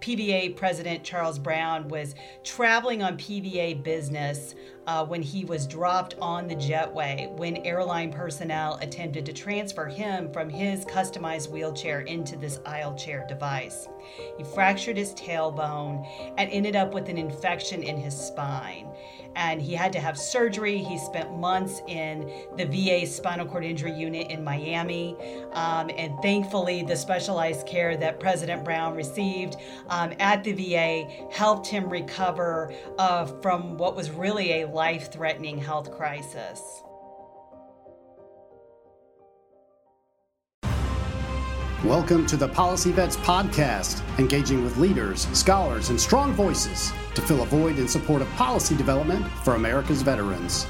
PVA President Charles Brown was traveling on PVA business uh, when he was dropped on the jetway when airline personnel attempted to transfer him from his customized wheelchair into this aisle chair device. He fractured his tailbone and ended up with an infection in his spine. And he had to have surgery. He spent months in the VA spinal cord injury unit in Miami. Um, and thankfully, the specialized care that President Brown received um, at the VA helped him recover uh, from what was really a life threatening health crisis. Welcome to the Policy Vets Podcast, engaging with leaders, scholars, and strong voices to fill a void in support of policy development for America's veterans.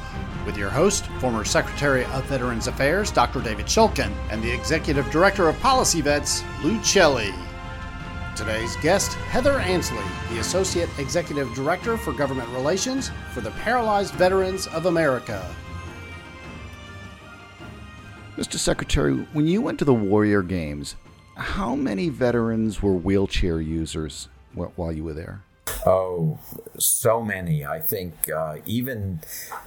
With your host, former Secretary of Veterans Affairs, Dr. David Shulkin, and the Executive Director of Policy Vets, Lou Celli. Today's guest, Heather Ansley, the Associate Executive Director for Government Relations for the Paralyzed Veterans of America. Mr. Secretary, when you went to the Warrior Games, how many veterans were wheelchair users while you were there? Oh, so many. I think uh, even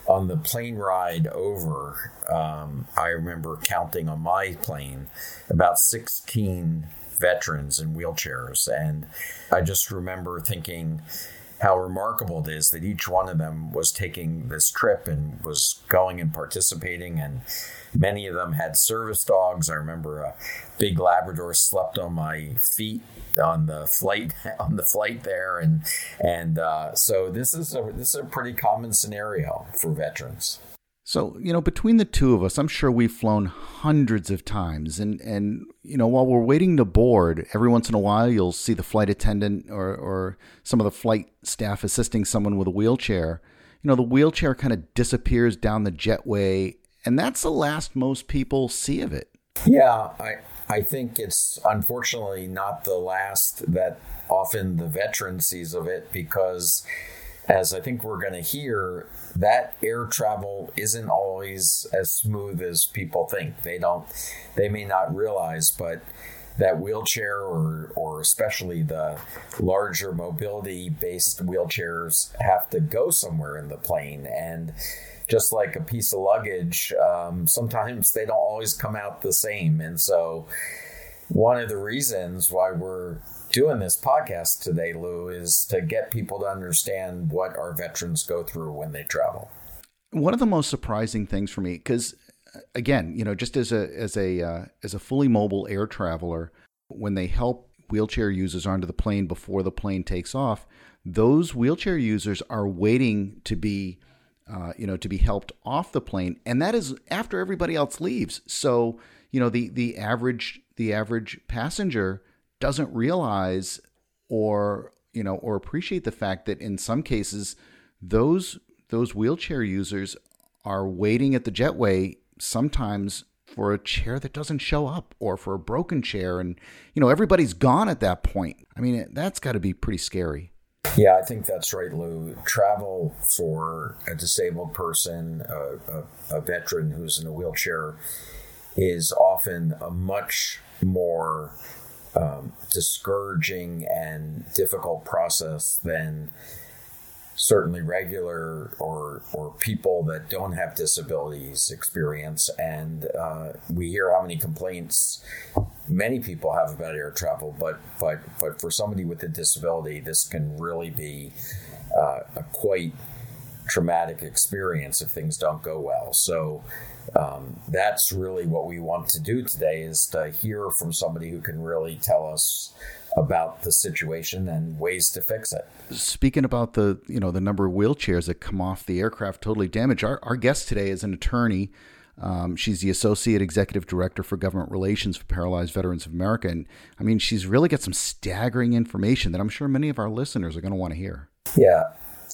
on the plane ride over, um, I remember counting on my plane about 16 veterans in wheelchairs. And I just remember thinking, how remarkable it is that each one of them was taking this trip and was going and participating and many of them had service dogs. I remember a big labrador slept on my feet on the flight on the flight there and and uh, so this is a this is a pretty common scenario for veterans so, you know, between the two of us, I'm sure we've flown hundreds of times. And, and you know, while we're waiting to board, every once in a while you'll see the flight attendant or, or some of the flight staff assisting someone with a wheelchair. You know, the wheelchair kind of disappears down the jetway, and that's the last most people see of it. Yeah, I, I think it's unfortunately not the last that often the veteran sees of it because, as I think we're going to hear, that air travel isn't always as smooth as people think. They don't, they may not realize, but that wheelchair or, or especially the larger mobility based wheelchairs have to go somewhere in the plane. And just like a piece of luggage, um, sometimes they don't always come out the same. And so, one of the reasons why we're doing this podcast today, Lou, is to get people to understand what our veterans go through when they travel. One of the most surprising things for me, because uh, again, you know, just as a as a uh, as a fully mobile air traveler, when they help wheelchair users onto the plane before the plane takes off, those wheelchair users are waiting to be, uh, you know, to be helped off the plane, and that is after everybody else leaves. So, you know, the the average the average passenger doesn't realize or you know or appreciate the fact that in some cases those those wheelchair users are waiting at the jetway sometimes for a chair that doesn't show up or for a broken chair. And you know everybody's gone at that point. I mean that's got to be pretty scary. Yeah i think that's right lou. Travel for a disabled person a, a, a veteran who's in a wheelchair is often a much more um, discouraging and difficult process than certainly regular or or people that don't have disabilities experience. And uh, we hear how many complaints many people have about air travel, but but but for somebody with a disability, this can really be uh, a quite traumatic experience if things don't go well. So um, that's really what we want to do today is to hear from somebody who can really tell us about the situation and ways to fix it. Speaking about the you know the number of wheelchairs that come off the aircraft totally damaged, our, our guest today is an attorney. Um, she's the associate executive director for government relations for Paralyzed Veterans of America, and I mean she's really got some staggering information that I'm sure many of our listeners are going to want to hear. Yeah,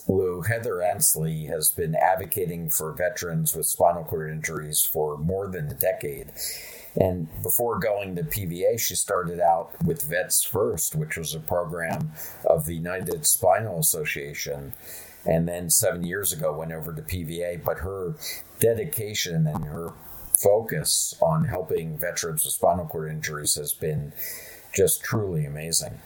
Lou, Heather Ansley has been advocating for veterans with spinal cord injuries for more than a decade. And before going to PVA, she started out with Vets First, which was a program of the United Spinal Association. And then seven years ago went over to PVA. But her dedication and her focus on helping veterans with spinal cord injuries has been just truly amazing.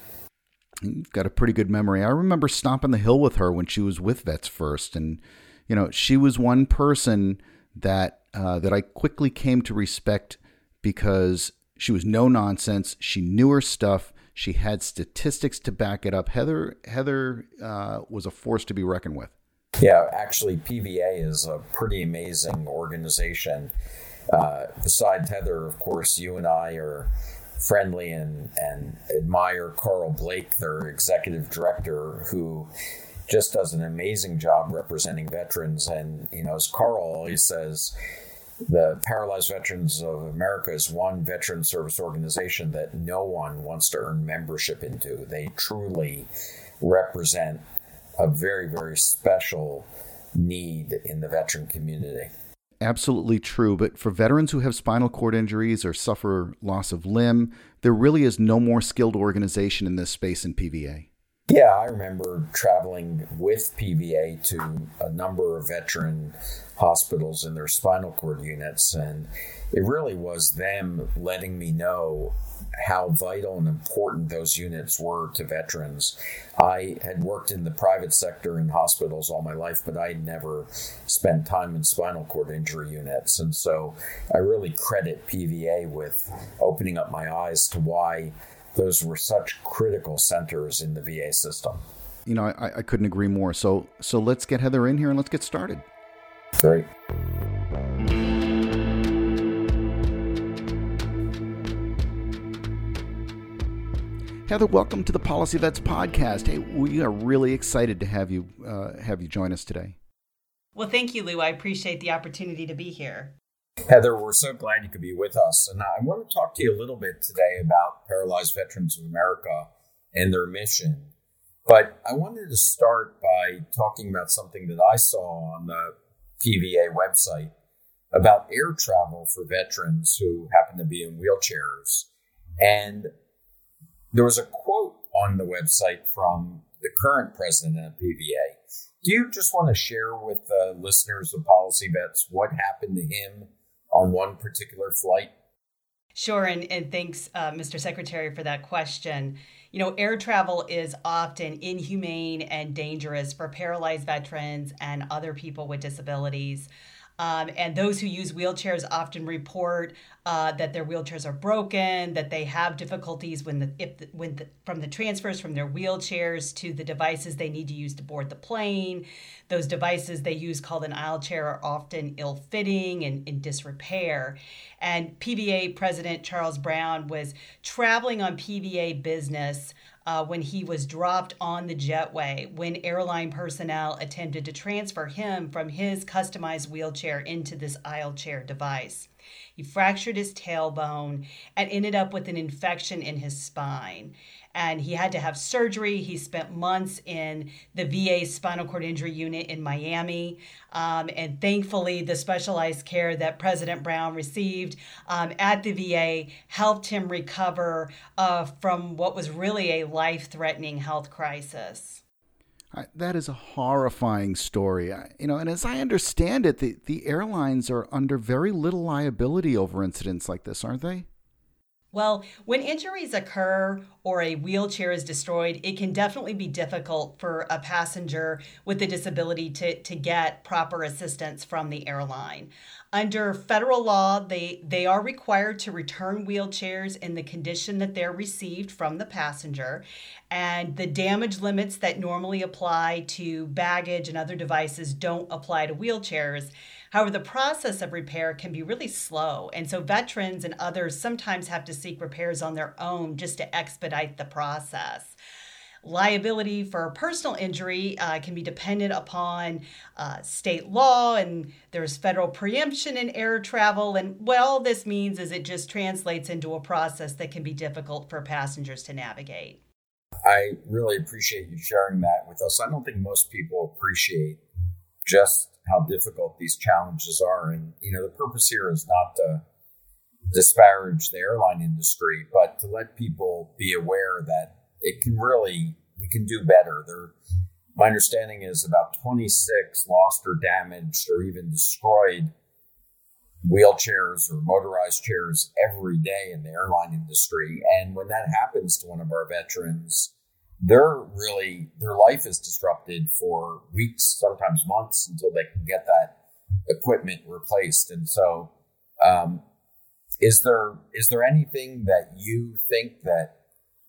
You've got a pretty good memory. I remember stomping the hill with her when she was with Vets First, and you know she was one person that uh, that I quickly came to respect because she was no nonsense. She knew her stuff. She had statistics to back it up. Heather Heather uh, was a force to be reckoned with. Yeah, actually, PVA is a pretty amazing organization. Uh, besides Heather, of course, you and I are friendly and, and admire Carl Blake, their executive director, who just does an amazing job representing veterans. And, you know, as Carl always says, the Paralyzed Veterans of America is one veteran service organization that no one wants to earn membership into. They truly represent a very, very special need in the veteran community. Absolutely true. But for veterans who have spinal cord injuries or suffer loss of limb, there really is no more skilled organization in this space in PVA. Yeah, I remember traveling with PVA to a number of veteran hospitals in their spinal cord units, and it really was them letting me know how vital and important those units were to veterans. I had worked in the private sector in hospitals all my life, but I would never spent time in spinal cord injury units. And so I really credit PVA with opening up my eyes to why those were such critical centers in the VA system. You know, I, I couldn't agree more. So, so let's get Heather in here and let's get started. Great. Heather, welcome to the Policy Vets podcast. Hey, we are really excited to have you uh, have you join us today. Well, thank you, Lou. I appreciate the opportunity to be here. Heather, we're so glad you could be with us. And I want to talk to you a little bit today about Paralyzed Veterans of America and their mission. But I wanted to start by talking about something that I saw on the PVA website about air travel for veterans who happen to be in wheelchairs. And there was a quote on the website from the current president of PVA. Do you just want to share with the listeners of Policy Vets what happened to him on one particular flight? Sure, and, and thanks, uh, Mr. Secretary, for that question. You know, air travel is often inhumane and dangerous for paralyzed veterans and other people with disabilities. Um, and those who use wheelchairs often report uh, that their wheelchairs are broken, that they have difficulties when the if the, when the, from the transfers from their wheelchairs to the devices they need to use to board the plane. Those devices they use called an aisle chair are often ill-fitting and in disrepair. And PVA President Charles Brown was traveling on PVA business uh, when he was dropped on the jetway when airline personnel attempted to transfer him from his customized wheelchair into this aisle chair device. He fractured his tailbone and ended up with an infection in his spine. And he had to have surgery. He spent months in the VA spinal cord injury unit in Miami. Um, and thankfully, the specialized care that President Brown received um, at the VA helped him recover uh, from what was really a life threatening health crisis that is a horrifying story. you know, and as I understand it, the, the airlines are under very little liability over incidents like this, aren't they? Well, when injuries occur or a wheelchair is destroyed, it can definitely be difficult for a passenger with a disability to, to get proper assistance from the airline. Under federal law, they, they are required to return wheelchairs in the condition that they're received from the passenger. And the damage limits that normally apply to baggage and other devices don't apply to wheelchairs. However, the process of repair can be really slow. And so veterans and others sometimes have to seek repairs on their own just to expedite the process. Liability for personal injury uh, can be dependent upon uh, state law, and there's federal preemption in air travel. And what all this means is it just translates into a process that can be difficult for passengers to navigate. I really appreciate you sharing that with us. I don't think most people appreciate just how difficult these challenges are. And, you know, the purpose here is not to disparage the airline industry, but to let people be aware that it can really we can do better. There, my understanding is about 26 lost or damaged or even destroyed wheelchairs or motorized chairs every day in the airline industry. And when that happens to one of our veterans, they're really their life is disrupted for weeks, sometimes months, until they can get that equipment replaced. And so, um, is there is there anything that you think that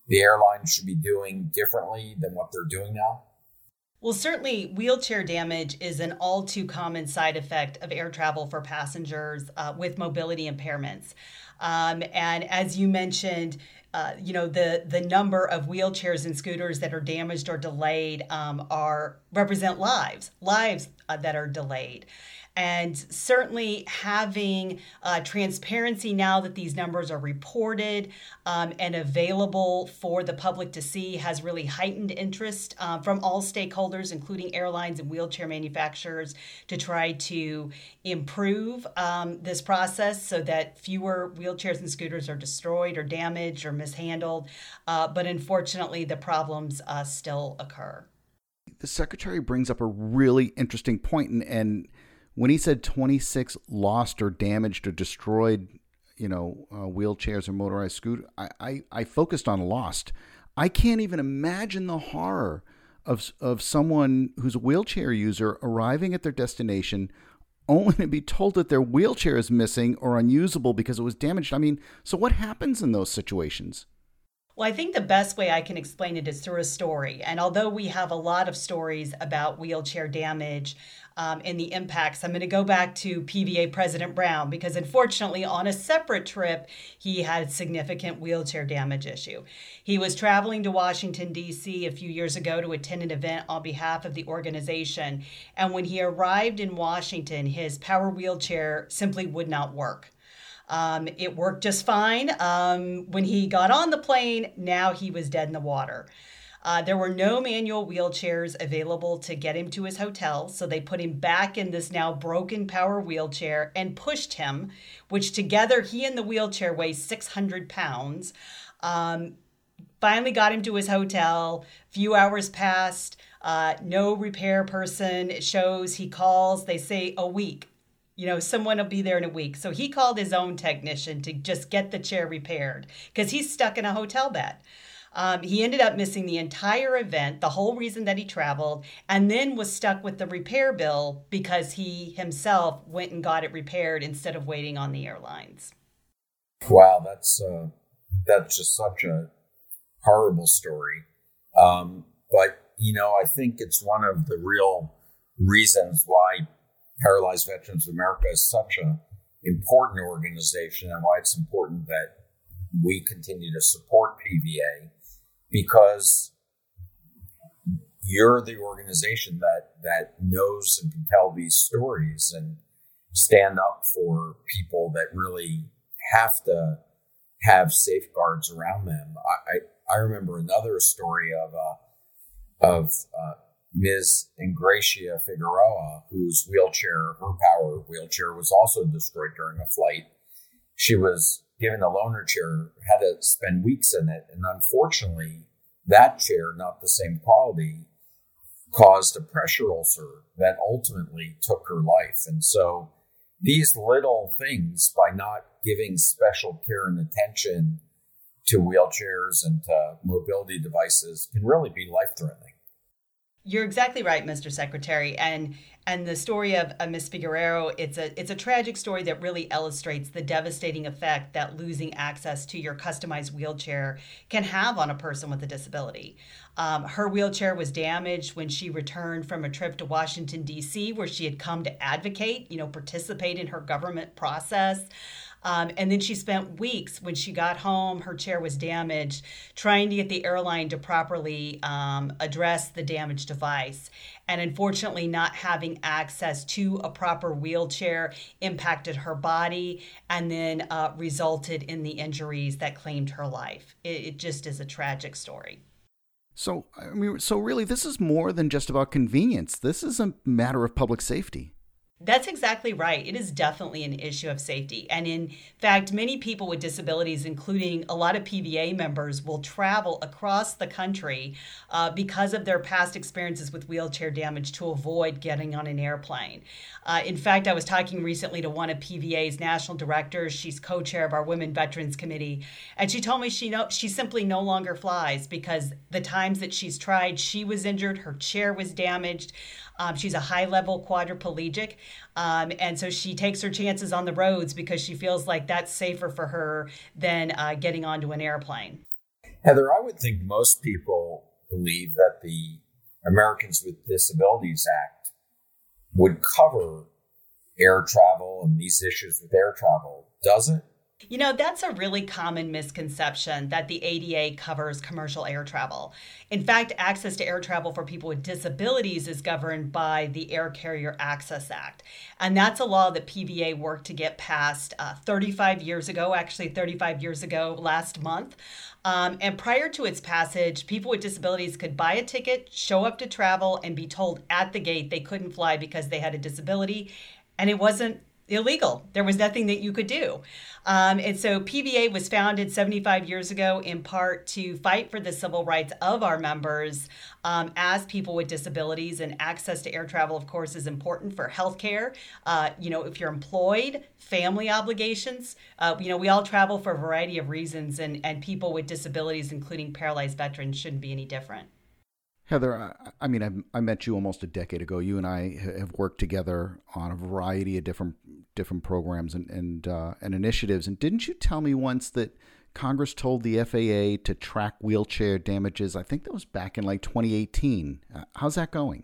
the airline should be doing differently than what they're doing now? Well, certainly, wheelchair damage is an all too common side effect of air travel for passengers uh, with mobility impairments. Um, and as you mentioned, uh, you know the the number of wheelchairs and scooters that are damaged or delayed um, are represent lives lives uh, that are delayed and certainly having uh, transparency now that these numbers are reported um, and available for the public to see has really heightened interest uh, from all stakeholders, including airlines and wheelchair manufacturers, to try to improve um, this process so that fewer wheelchairs and scooters are destroyed or damaged or mishandled. Uh, but unfortunately, the problems uh, still occur. The secretary brings up a really interesting point, and, and when he said 26 lost or damaged or destroyed, you know, uh, wheelchairs or motorized scooters, I, I, I focused on lost. I can't even imagine the horror of, of someone who's a wheelchair user arriving at their destination only to be told that their wheelchair is missing or unusable because it was damaged. I mean, so what happens in those situations? Well, I think the best way I can explain it is through a story. And although we have a lot of stories about wheelchair damage um, and the impacts, I'm going to go back to PVA President Brown because unfortunately, on a separate trip, he had significant wheelchair damage issue. He was traveling to Washington, D.C. a few years ago to attend an event on behalf of the organization. And when he arrived in Washington, his power wheelchair simply would not work. Um, it worked just fine. Um, when he got on the plane, now he was dead in the water. Uh, there were no manual wheelchairs available to get him to his hotel, so they put him back in this now broken power wheelchair and pushed him, which together he and the wheelchair weigh 600 pounds. Um, finally got him to his hotel. Few hours passed. Uh, no repair person shows. He calls. They say a week you know, someone will be there in a week. So he called his own technician to just get the chair repaired because he's stuck in a hotel bed. Um, he ended up missing the entire event, the whole reason that he traveled, and then was stuck with the repair bill because he himself went and got it repaired instead of waiting on the airlines. Wow, that's uh, that's just such a horrible story. Um, but you know, I think it's one of the real reasons why Paralyzed Veterans of America is such an important organization and why it's important that we continue to support PVA because you're the organization that that knows and can tell these stories and stand up for people that really have to have safeguards around them. I I, I remember another story of uh, of uh, Ms. Engracia Figueroa, whose wheelchair, her power wheelchair, was also destroyed during a flight. She was given a loaner chair, had to spend weeks in it, and unfortunately, that chair, not the same quality, caused a pressure ulcer that ultimately took her life. And so, these little things, by not giving special care and attention to wheelchairs and to mobility devices, can really be life threatening. You're exactly right, Mr. Secretary, and and the story of, of Miss Figueroa, it's a it's a tragic story that really illustrates the devastating effect that losing access to your customized wheelchair can have on a person with a disability. Um, her wheelchair was damaged when she returned from a trip to Washington D.C., where she had come to advocate, you know, participate in her government process. Um, and then she spent weeks when she got home, her chair was damaged, trying to get the airline to properly um, address the damaged device. And unfortunately, not having access to a proper wheelchair impacted her body and then uh, resulted in the injuries that claimed her life. It, it just is a tragic story. So, I mean, so really, this is more than just about convenience. This is a matter of public safety. That's exactly right. It is definitely an issue of safety. And in fact, many people with disabilities, including a lot of PVA members, will travel across the country uh, because of their past experiences with wheelchair damage to avoid getting on an airplane. Uh, in fact, I was talking recently to one of PVA's national directors. She's co chair of our Women Veterans Committee. And she told me she, no, she simply no longer flies because the times that she's tried, she was injured, her chair was damaged. Um, she's a high level quadriplegic. Um, and so she takes her chances on the roads because she feels like that's safer for her than uh, getting onto an airplane. Heather, I would think most people believe that the Americans with Disabilities Act would cover air travel and these issues with air travel. Does it? You know, that's a really common misconception that the ADA covers commercial air travel. In fact, access to air travel for people with disabilities is governed by the Air Carrier Access Act. And that's a law that PVA worked to get passed uh, 35 years ago, actually, 35 years ago last month. Um, and prior to its passage, people with disabilities could buy a ticket, show up to travel, and be told at the gate they couldn't fly because they had a disability. And it wasn't illegal. There was nothing that you could do. Um, and so PVA was founded 75 years ago in part to fight for the civil rights of our members um, as people with disabilities. And access to air travel, of course, is important for healthcare. Uh, you know, if you're employed, family obligations. Uh, you know, we all travel for a variety of reasons, and, and people with disabilities, including paralyzed veterans, shouldn't be any different. Heather, I, I mean, I, I, met you almost a decade ago. You and I have worked together on a variety of different different programs and and, uh, and initiatives. And didn't you tell me once that Congress told the FAA to track wheelchair damages? I think that was back in like 2018. Uh, how's that going?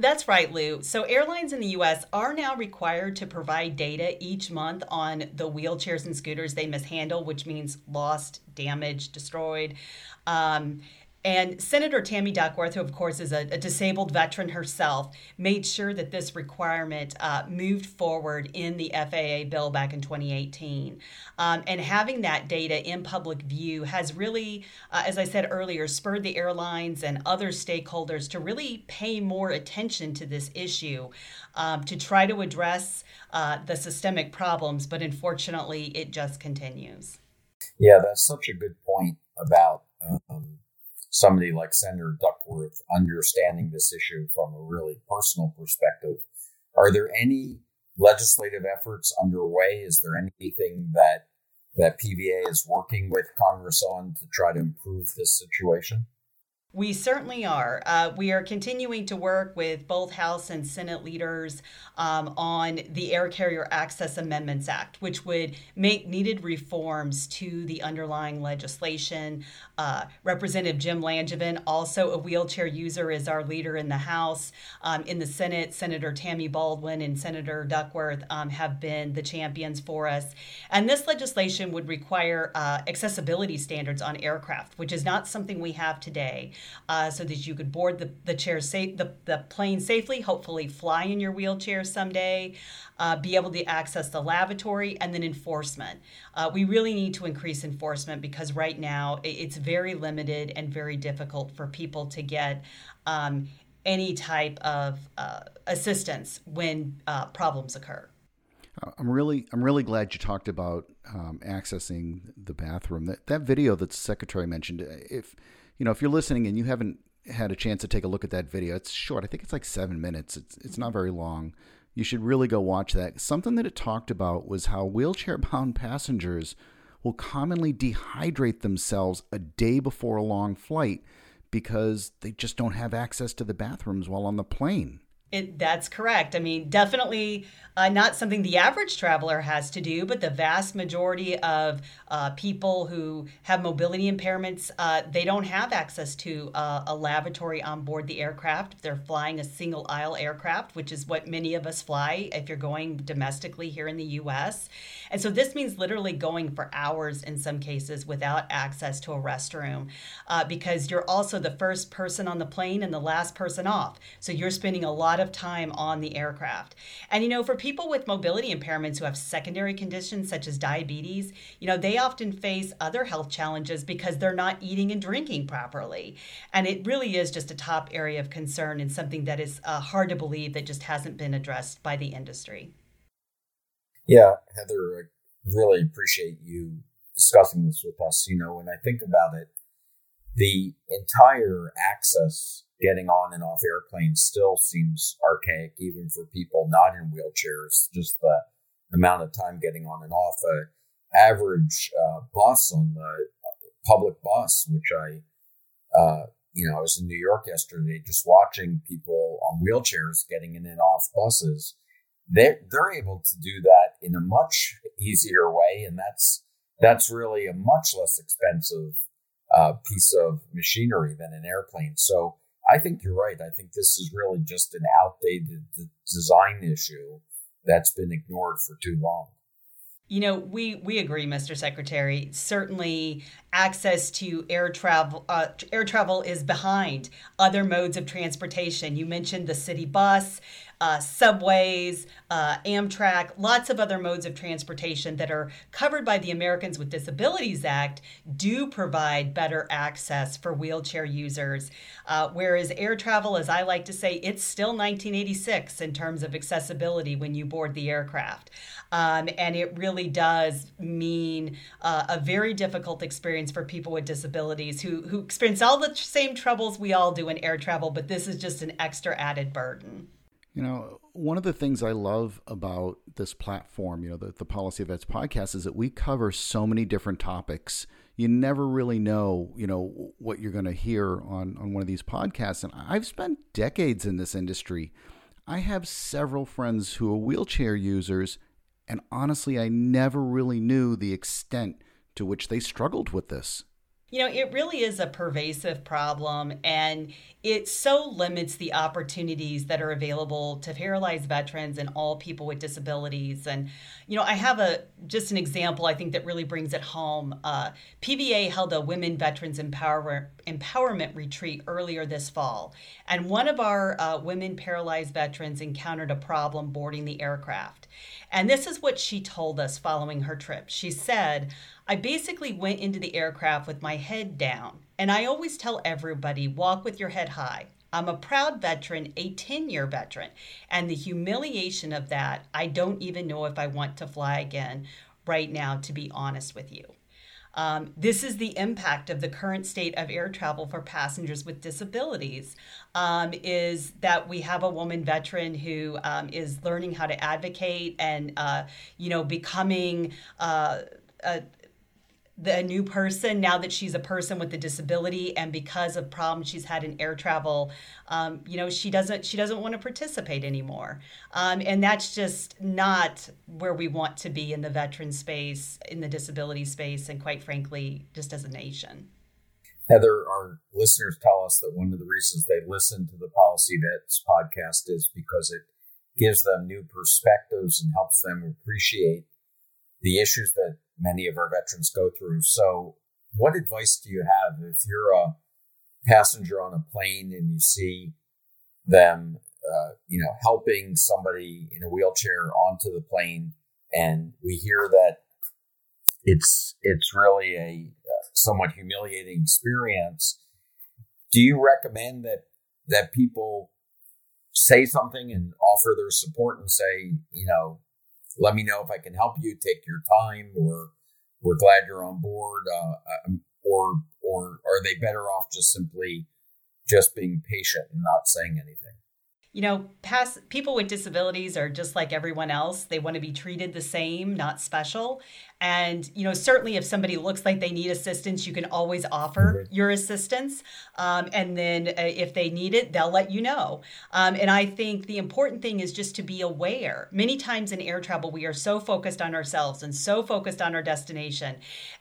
That's right, Lou. So, airlines in the US are now required to provide data each month on the wheelchairs and scooters they mishandle, which means lost, damaged, destroyed. Um, and Senator Tammy Duckworth, who of course is a, a disabled veteran herself, made sure that this requirement uh, moved forward in the FAA bill back in 2018. Um, and having that data in public view has really, uh, as I said earlier, spurred the airlines and other stakeholders to really pay more attention to this issue um, to try to address uh, the systemic problems. But unfortunately, it just continues. Yeah, that's such a good point about. Um, somebody like Senator Duckworth understanding this issue from a really personal perspective. Are there any legislative efforts underway? Is there anything that that PVA is working with Congress on to try to improve this situation? We certainly are. Uh, we are continuing to work with both House and Senate leaders um, on the Air Carrier Access Amendments Act, which would make needed reforms to the underlying legislation. Uh, Representative Jim Langevin, also a wheelchair user, is our leader in the House. Um, in the Senate, Senator Tammy Baldwin and Senator Duckworth um, have been the champions for us. And this legislation would require uh, accessibility standards on aircraft, which is not something we have today uh, so that you could board the, the chair safe the, the plane safely, hopefully fly in your wheelchair someday, uh, be able to access the lavatory, and then enforcement. Uh, we really need to increase enforcement because right now it's very limited and very difficult for people to get um, any type of uh, assistance when uh, problems occur. I'm really, I'm really glad you talked about um, accessing the bathroom. That that video that the secretary mentioned, if you know, if you're listening and you haven't had a chance to take a look at that video, it's short. I think it's like seven minutes. It's it's not very long. You should really go watch that. Something that it talked about was how wheelchair bound passengers will commonly dehydrate themselves a day before a long flight because they just don't have access to the bathrooms while on the plane. It, that's correct. I mean, definitely uh, not something the average traveler has to do, but the vast majority of uh, people who have mobility impairments, uh, they don't have access to uh, a lavatory on board the aircraft. They're flying a single aisle aircraft, which is what many of us fly if you're going domestically here in the US. And so this means literally going for hours in some cases without access to a restroom uh, because you're also the first person on the plane and the last person off. So you're spending a lot lot of time on the aircraft. And, you know, for people with mobility impairments who have secondary conditions such as diabetes, you know, they often face other health challenges because they're not eating and drinking properly. And it really is just a top area of concern and something that is uh, hard to believe that just hasn't been addressed by the industry. Yeah, Heather, I really appreciate you discussing this with us. You know, when I think about it, the entire access getting on and off airplanes still seems archaic, even for people not in wheelchairs. Just the amount of time getting on and off a average uh, bus on the public bus, which I, uh, you know, I was in New York yesterday, just watching people on wheelchairs getting in and off buses. They're, they're able to do that in a much easier way, and that's that's really a much less expensive uh, piece of machinery than an airplane. So I think you're right. I think this is really just an outdated design issue that's been ignored for too long. You know, we we agree, Mr. Secretary. Certainly, access to air travel uh, air travel is behind other modes of transportation. You mentioned the city bus uh, subways, uh, Amtrak, lots of other modes of transportation that are covered by the Americans with Disabilities Act do provide better access for wheelchair users. Uh, whereas air travel, as I like to say, it's still 1986 in terms of accessibility when you board the aircraft. Um, and it really does mean uh, a very difficult experience for people with disabilities who, who experience all the same troubles we all do in air travel, but this is just an extra added burden. You know, one of the things I love about this platform, you know, the, the Policy Vets podcast, is that we cover so many different topics. You never really know, you know, what you're going to hear on, on one of these podcasts. And I've spent decades in this industry. I have several friends who are wheelchair users, and honestly, I never really knew the extent to which they struggled with this. You know, it really is a pervasive problem, and it so limits the opportunities that are available to paralyzed veterans and all people with disabilities. And, you know, I have a just an example I think that really brings it home. Uh, PVA held a Women Veterans Empower, Empowerment Retreat earlier this fall, and one of our uh, women paralyzed veterans encountered a problem boarding the aircraft. And this is what she told us following her trip. She said, I basically went into the aircraft with my head down. And I always tell everybody walk with your head high. I'm a proud veteran, a 10 year veteran. And the humiliation of that, I don't even know if I want to fly again right now, to be honest with you. Um, this is the impact of the current state of air travel for passengers with disabilities. Um, is that we have a woman veteran who um, is learning how to advocate and uh, you know becoming uh, a, the new person now that she's a person with a disability and because of problems she's had in air travel um, you know she doesn't she doesn't want to participate anymore. Um, and that's just not where we want to be in the veteran space in the disability space and quite frankly just as a nation. Heather our listeners tell us that one of the reasons they listen to the policy vets podcast is because it gives them new perspectives and helps them appreciate the issues that many of our veterans go through. So, what advice do you have if you're a passenger on a plane and you see them, uh, you know, helping somebody in a wheelchair onto the plane, and we hear that it's it's really a uh, somewhat humiliating experience. Do you recommend that that people say something and offer their support and say, you know, let me know if I can help you. Take your time, or we're glad you're on board. Uh, um, or or are they better off just simply just being patient and not saying anything? You know, pass, people with disabilities are just like everyone else. They want to be treated the same, not special. And, you know, certainly if somebody looks like they need assistance, you can always offer your assistance. Um, and then uh, if they need it, they'll let you know. Um, and I think the important thing is just to be aware. Many times in air travel, we are so focused on ourselves and so focused on our destination.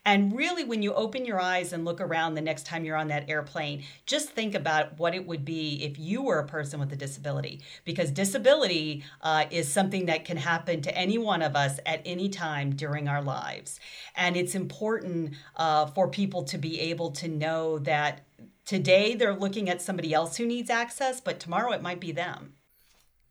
And really, when you open your eyes and look around the next time you're on that airplane, just think about what it would be if you were a person with a disability. Because disability uh, is something that can happen to any one of us at any time during our lives. And it's important uh, for people to be able to know that today they're looking at somebody else who needs access, but tomorrow it might be them.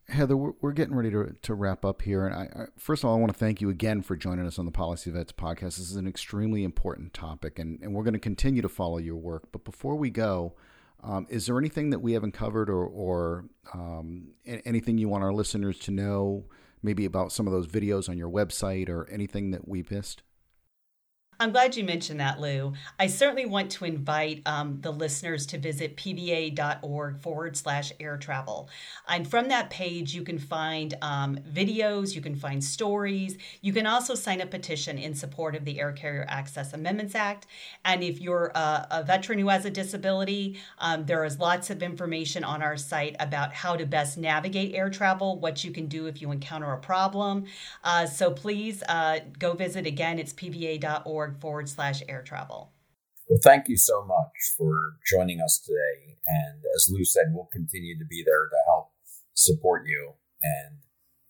Heather, we're, getting ready to, to wrap up here. And I, first of all, I want to thank you again for joining us on the Policy Vets podcast. This is an extremely important topic, and, and we're going to continue to follow your work. But before we go, um, is there anything that we haven't covered or, or um, anything you want our listeners to know, maybe about some of those videos on your website or anything that we missed? I'm glad you mentioned that, Lou. I certainly want to invite um, the listeners to visit pva.org forward slash air travel. And from that page, you can find um, videos, you can find stories. You can also sign a petition in support of the Air Carrier Access Amendments Act. And if you're a, a veteran who has a disability, um, there is lots of information on our site about how to best navigate air travel, what you can do if you encounter a problem. Uh, so please uh, go visit again. It's pva.org forward slash air travel. Well, thank you so much for joining us today. And as Lou said, we'll continue to be there to help support you and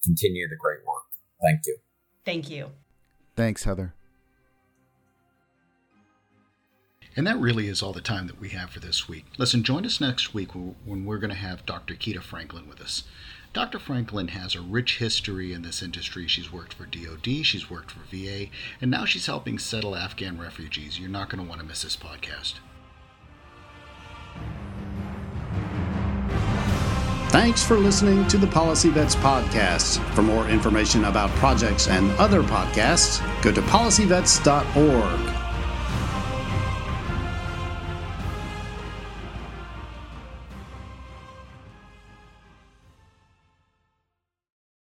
continue the great work. Thank you. Thank you. Thanks, Heather. And that really is all the time that we have for this week. Listen, join us next week when we're going to have Dr. Keita Franklin with us. Dr. Franklin has a rich history in this industry. She's worked for DoD, she's worked for VA, and now she's helping settle Afghan refugees. You're not going to want to miss this podcast. Thanks for listening to the Policy Vets podcast. For more information about projects and other podcasts, go to policyvets.org.